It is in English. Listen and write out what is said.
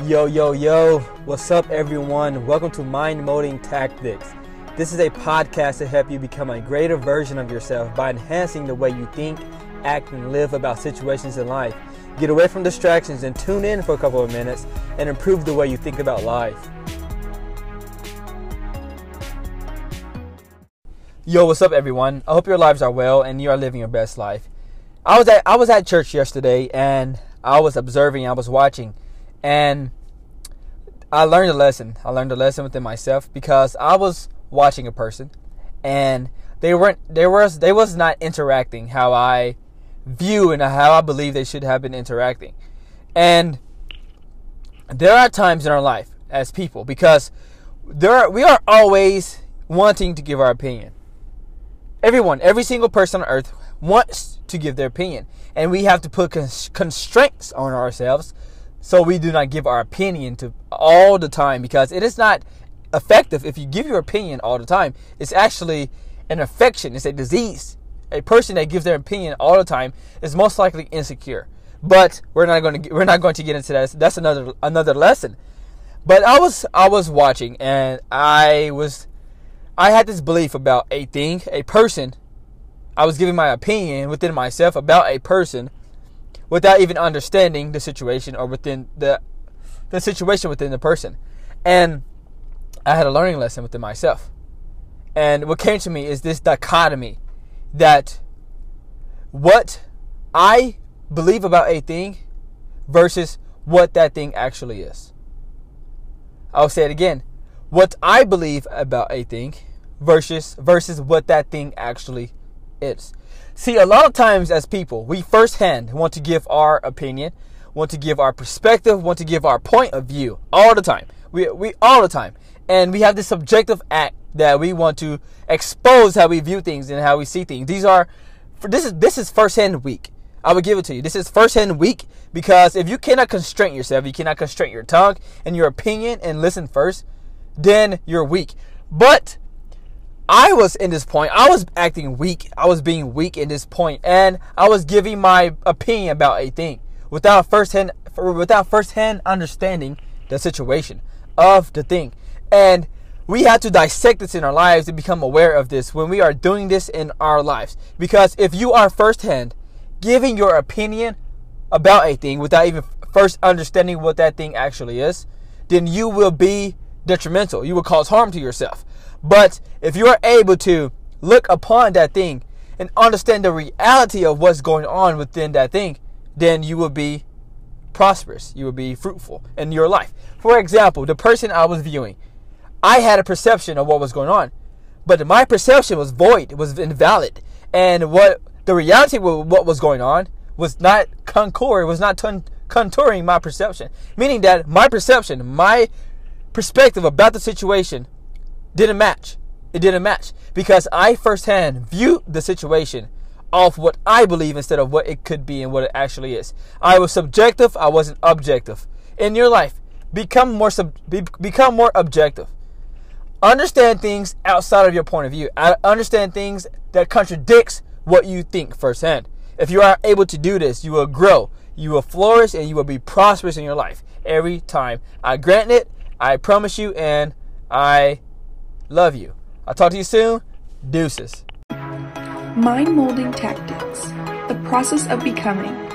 Yo, yo, yo, what's up, everyone? Welcome to Mind Molding Tactics. This is a podcast to help you become a greater version of yourself by enhancing the way you think, act, and live about situations in life. Get away from distractions and tune in for a couple of minutes and improve the way you think about life. Yo, what's up, everyone? I hope your lives are well and you are living your best life. I was at I was at church yesterday and I was observing, I was watching, and I learned a lesson. I learned a lesson within myself because I was watching a person and they weren't they was they was not interacting how I view and how I believe they should have been interacting. And there are times in our life as people because there are, we are always wanting to give our opinion. Everyone, every single person on earth wants to give their opinion. And we have to put constraints on ourselves so we do not give our opinion to all the time because it is not effective if you give your opinion all the time. It's actually an affection, it's a disease. A person that gives their opinion all the time is most likely insecure. But we're not going to we're not going to get into that. That's another another lesson. But I was I was watching and I was I had this belief about a thing, a person I was giving my opinion within myself about a person without even understanding the situation or within the the situation within the person. And I had a learning lesson within myself. And what came to me is this dichotomy that what I believe about a thing versus what that thing actually is. I'll say it again. What I believe about a thing versus versus what that thing actually is. See, a lot of times as people, we firsthand want to give our opinion, want to give our perspective, want to give our point of view all the time. We, we all the time. And we have this subjective act that we want to expose how we view things and how we see things. These are this is this is firsthand weak. I would give it to you. This is firsthand weak because if you cannot constrain yourself, you cannot constrain your tongue and your opinion and listen first, then you're weak. But I was in this point. I was acting weak. I was being weak in this point, and I was giving my opinion about a thing without firsthand without firsthand understanding the situation of the thing. And we have to dissect this in our lives and become aware of this when we are doing this in our lives. Because if you are firsthand giving your opinion about a thing without even first understanding what that thing actually is, then you will be detrimental. You will cause harm to yourself. But if you are able to look upon that thing and understand the reality of what's going on within that thing, then you will be prosperous. You will be fruitful in your life. For example, the person I was viewing, I had a perception of what was going on, but my perception was void, it was invalid. And what the reality of what was going on was not concord, was not contouring my perception. Meaning that my perception, my perspective about the situation didn't match. It didn't match because I firsthand viewed the situation off what I believe instead of what it could be and what it actually is. I was subjective, I wasn't objective. In your life, become more sub, be, become more objective. Understand things outside of your point of view. Understand things that contradicts what you think firsthand. If you are able to do this, you will grow, you will flourish, and you will be prosperous in your life every time. I grant it, I promise you, and I Love you. I'll talk to you soon. Deuces. Mind molding tactics. The process of becoming